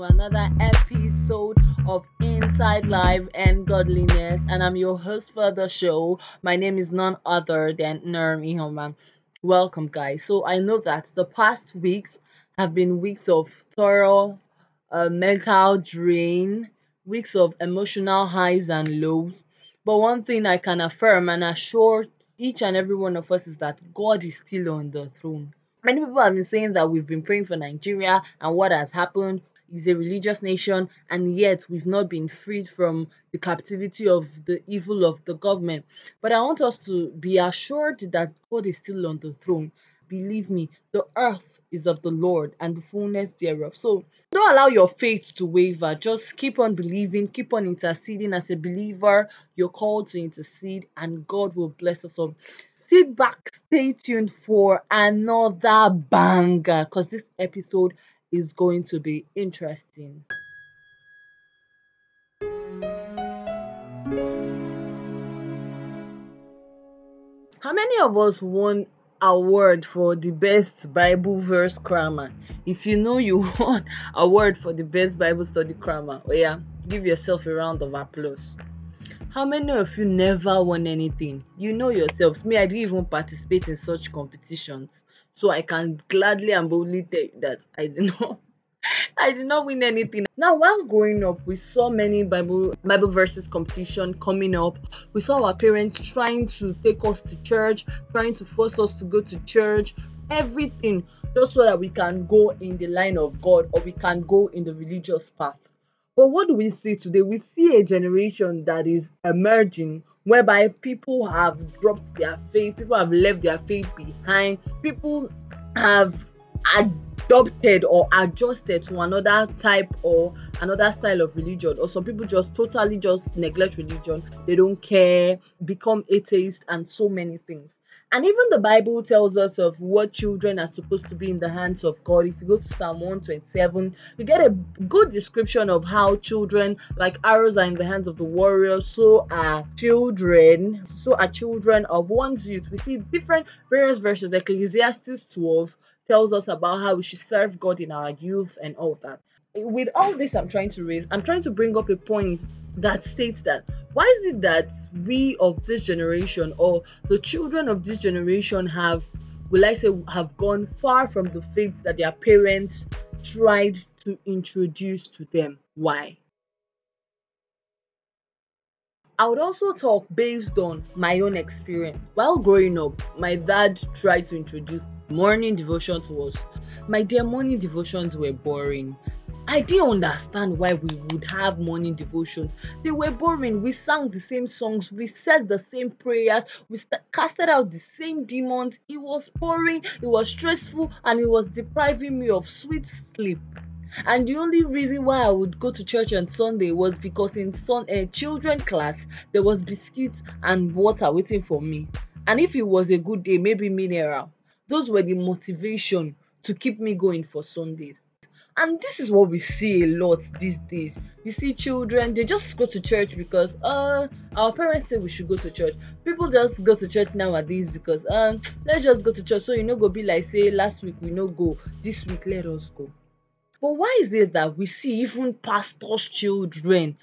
to another episode of Inside Life and Godliness. And I'm your host for the show. My name is none other than Nerm Ihoman. Welcome, guys. So, I know that the past weeks have been weeks of thorough uh, mental drain, weeks of emotional highs and lows. But one thing I can affirm and assure each and every one of us is that God is still on the throne. Many people have been saying that we've been praying for Nigeria and what has happened is a religious nation, and yet we've not been freed from the captivity of the evil of the government. But I want us to be assured that God is still on the throne. Believe me, the earth is of the Lord and the fullness thereof. So don't allow your faith to waver. Just keep on believing, keep on interceding. As a believer, you're called to intercede, and God will bless us all sit back, stay tuned for another banger because this episode is going to be interesting. How many of us won award for the best Bible verse grammar? If you know you won award for the best Bible study grammar, oh yeah, give yourself a round of applause. How many of you never won anything? You know yourselves. Me, I didn't even participate in such competitions. So I can gladly and boldly tell you that I did not I did not win anything. Now, while growing up, we saw many Bible Bible verses competition coming up. We saw our parents trying to take us to church, trying to force us to go to church, everything just so that we can go in the line of God or we can go in the religious path. But what do we see today? We see a generation that is emerging whereby people have dropped their faith, people have left their faith behind, people have adopted or adjusted to another type or another style of religion or some people just totally just neglect religion they don't care become atheist and so many things and even the Bible tells us of what children are supposed to be in the hands of God. If you go to Psalm 127, you get a good description of how children, like arrows, are in the hands of the warrior. So are children. So are children of one's youth. We see different various verses. Ecclesiastes 12 tells us about how we should serve God in our youth and all that with all this I'm trying to raise, I'm trying to bring up a point that states that why is it that we of this generation or the children of this generation have, will I say, have gone far from the faith that their parents tried to introduce to them? Why? I would also talk based on my own experience. While growing up, my dad tried to introduce morning devotion to us. My dear, morning devotions were boring. I didn't understand why we would have morning devotions. They were boring. We sang the same songs, we said the same prayers, we st- casted out the same demons. It was boring, it was stressful, and it was depriving me of sweet sleep. And the only reason why I would go to church on Sunday was because in son uh, children class there was biscuits and water waiting for me. And if it was a good day, maybe mineral. Those were the motivation to keep me going for Sundays. And this is what we see a lot these days. You see children, they just go to church because uh our parents say we should go to church. People just go to church nowadays because um let's just go to church. So you know go be like say last week we no go, this week let us go. But why is it that we see even pastors' children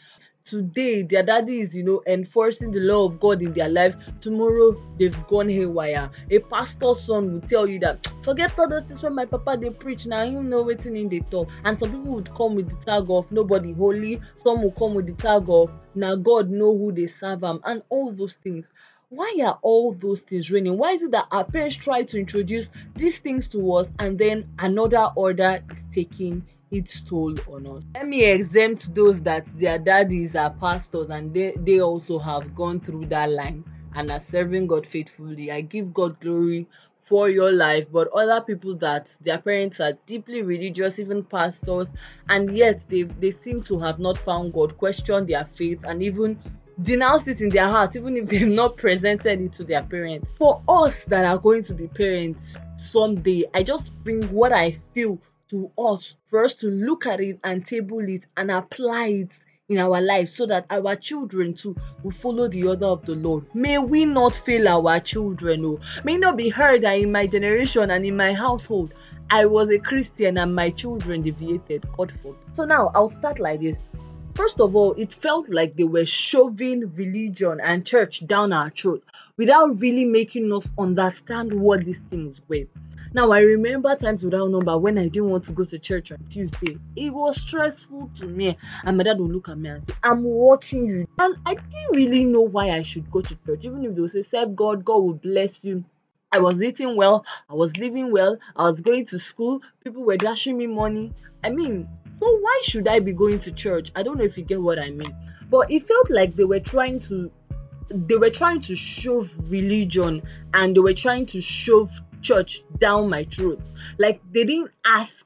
today their daddy is you know enforcing the law of god in their life. Tomorrow they've gone haywire. A pastor's son will tell you that forget all those things when my papa they preach. Now you know waiting in the talk. And some people would come with the tag of nobody holy. Some will come with the tag of now god know who they serve am. And all those things. Why are all those things raining? Why is it that our parents try to introduce these things to us and then another order is taking its toll on us. Let me exempt those that their daddies are pastors and they, they also have gone through that line and are serving God faithfully. I give God glory for your life, but other people that their parents are deeply religious, even pastors, and yet they, they seem to have not found God, question their faith, and even denounced it in their heart, even if they've not presented it to their parents. For us that are going to be parents someday, I just bring what I feel to us for us to look at it and table it and apply it in our lives so that our children too will follow the order of the Lord. May we not fail our children. Oh. May not be heard that in my generation and in my household, I was a Christian and my children deviated. God forbid. So now I'll start like this. First of all, it felt like they were shoving religion and church down our throat without really making us understand what these things were. Now, I remember times without number when I didn't want to go to church on Tuesday. It was stressful to me. And my dad would look at me and say, I'm watching you. And I didn't really know why I should go to church. Even if they would say, Serve God, God will bless you. I was eating well, I was living well, I was going to school, people were dashing me money. I mean, so why should I be going to church? I don't know if you get what I mean. But it felt like they were trying to they were trying to shove religion and they were trying to shove church down my throat. Like they didn't ask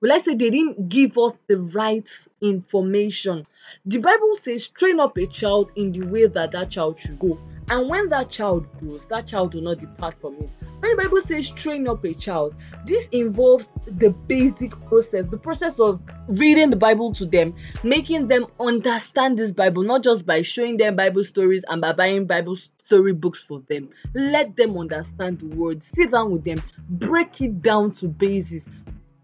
Will I say they didn't give us the right information? The Bible says, train up a child in the way that that child should go. And when that child grows, that child will not depart from it. When the Bible says train up a child, this involves the basic process, the process of reading the Bible to them, making them understand this Bible, not just by showing them Bible stories and by buying Bible story books for them. Let them understand the word, sit down with them, break it down to basis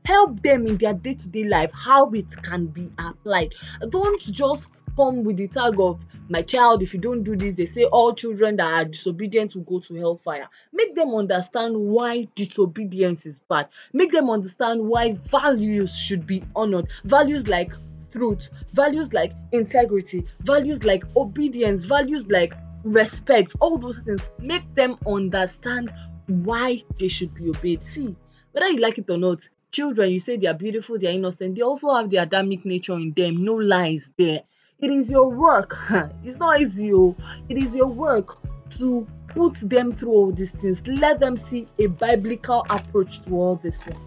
help them in their day-to-day life how it can be applied. Don't just come with the tag of my child if you don't do this they say all children that are disobedient will go to hellfire. Make them understand why disobedience is bad. Make them understand why values should be honored. Values like truth values like integrity values like obedience values like respect all those things make them understand why they should be obeyed. See whether you like it or not children you say they are beautiful they are innocent they also have the adamic nature in them no lies there. It is your work it's not easy oh. It is your work to put them through all these things. Let them see a biblical approach to all this thing.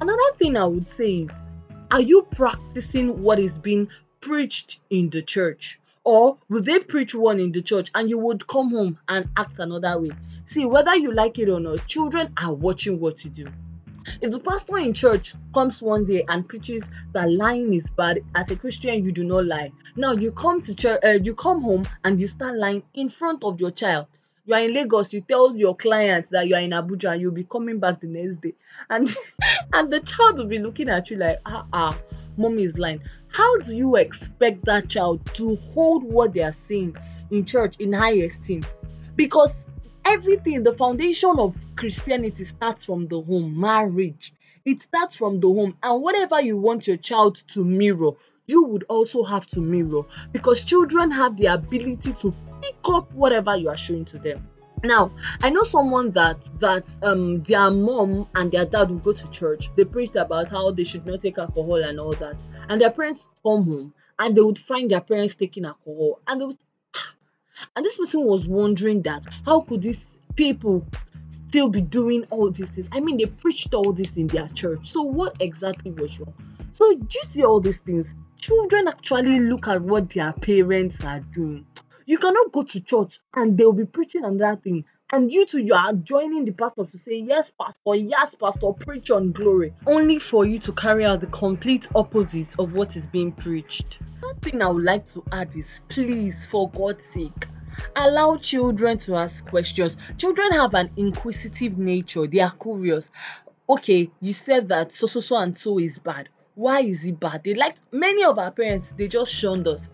Another thing i would say is are you practicing what is being preached in the church? Or will they preach one in the church and you would come home and act another way? See whether you like it or not children are watching what you do if the pastor in church comes one day and preaches that lying is bad, as a Christian you do not lie. Now you come to church, uh, you come home and you start lying in front of your child. You are in Lagos, you tell your client that you are in Abuja and you'll be coming back the next day, and and the child will be looking at you like, ah ah, mommy is lying. How do you expect that child to hold what they are saying in church in high esteem? Because everything the foundation of christianity starts from the home marriage. It starts from the home and whatever you want your child to mirror you would also have to mirror because children have the ability to pick up whatever you are showing to them. Now i know someone that that um their mom and their dad would go to church. They preached about how they should not take alcohol and all that. And their parents come home and they would find their parents taking alcohol and they would and this person was wondering that how could these people still be doing all these things? I mean, they preached all this in their church. So what exactly was wrong? So do you see all these things? Children actually look at what their parents are doing. You cannot go to church and they'll be preaching another thing. And you too, you are joining the pastor to say, Yes, pastor, yes, pastor, preach on glory, only for you to carry out the complete opposite of what is being preached. One thing I would like to add is please, for God's sake, allow children to ask questions. Children have an inquisitive nature, they are curious. Okay, you said that so, so, so, and so is bad. Why is it bad? They like many of our parents, they just shunned us.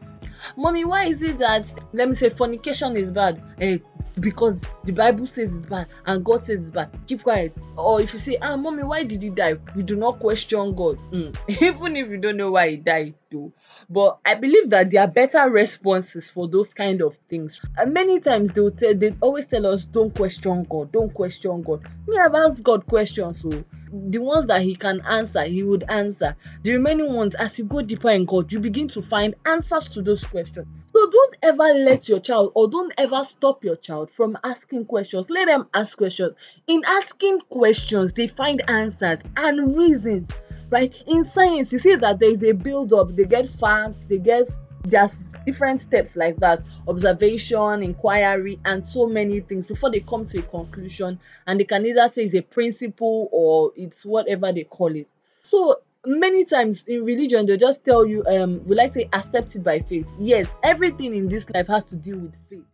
Mommy, why is it that let me say fornication is bad? Eh, because the Bible says it's bad and God says it's bad. Keep quiet. Or if you say, Ah, mommy, why did he die? We do not question God. Mm. Even if you don't know why he died, though. But I believe that there are better responses for those kind of things. And many times they will tell, they always tell us, Don't question God, don't question God. Me, I've asked God questions, so the ones that he can answer, he would answer. The remaining ones, as you go deeper in God, you begin to find answers to those questions. So don't ever let your child or don't ever stop your child from asking questions. Let them ask questions. In asking questions, they find answers and reasons. Right? In science, you see that there is a build-up, they get facts, they get just different steps like that observation inquiry and so many things before they come to a conclusion and they can either say it's a principle or it's whatever they call it so many times in religion they just tell you um will i say accepted by faith yes everything in this life has to deal with faith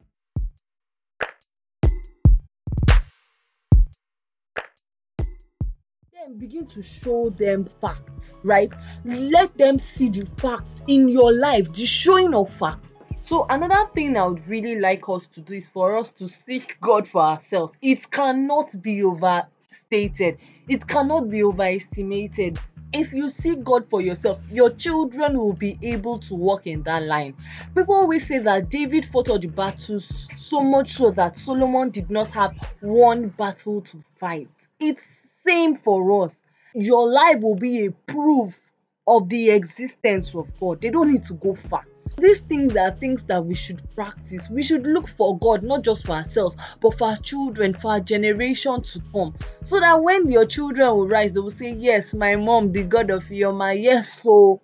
them begin to show them facts, right? Let them see the facts in your life, the showing of facts. So another thing I would really like us to do is for us to seek God for ourselves. It cannot be overstated. It cannot be overestimated. If you seek God for yourself, your children will be able to walk in that line. People always say that David fought all the battles so much so that Solomon did not have one battle to fight. It's same for us. Your life will be a proof of the existence of God. They don't need to go far. These things are things that we should practice. We should look for God, not just for ourselves, but for our children, for our generation to come. So that when your children will rise, they will say, Yes, my mom, the God of Yoma, yes, so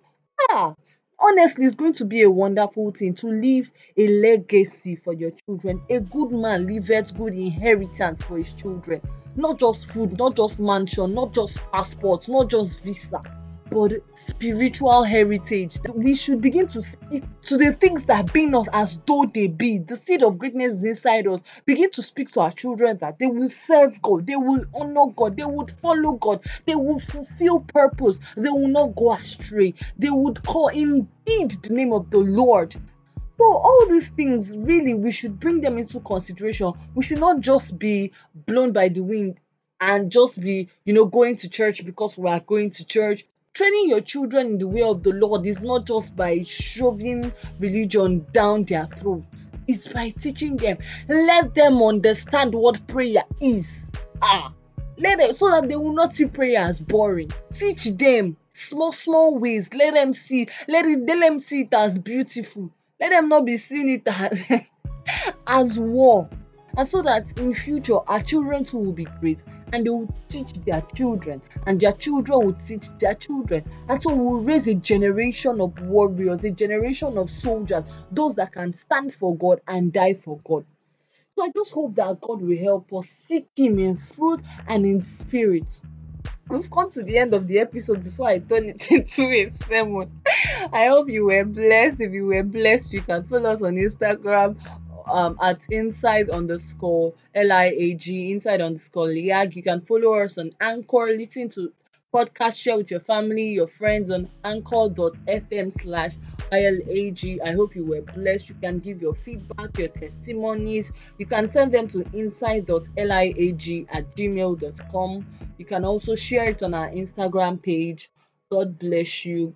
ah, honestly it's going to be a wonderful thing to leave a legacy for your children a good man leaves good inheritance for his children not just food not just mansion not just passports not just visa but spiritual heritage. We should begin to speak to the things that be not as though they be. The seed of greatness is inside us. Begin to speak to our children that they will serve God, they will honor God, they would follow God, they will fulfill purpose, they will not go astray, they would call indeed the name of the Lord. So all these things really we should bring them into consideration. We should not just be blown by the wind and just be, you know, going to church because we are going to church training your children in the way of the Lord is not just by shoving religion down their throats, it's by teaching them. Let them understand what prayer is. Ah, let them so that they will not see prayer as boring. Teach them small, small ways. Let them see, let it let them see it as beautiful. Let them not be seeing it as as war and so that in future our children too will be great and they will teach their children and their children will teach their children and so we'll raise a generation of warriors a generation of soldiers those that can stand for god and die for god so i just hope that god will help us seek him in truth and in spirit we've come to the end of the episode before I turn it into a sermon. I hope you were blessed. If you were blessed, you can follow us on Instagram um at inside underscore l-i-a-g inside underscore liag you can follow us on anchor listen to podcast share with your family your friends on anchor.fm slash ILAG. I hope you were blessed. You can give your feedback, your testimonies. You can send them to inside.liag at gmail.com. You can also share it on our Instagram page. God bless you.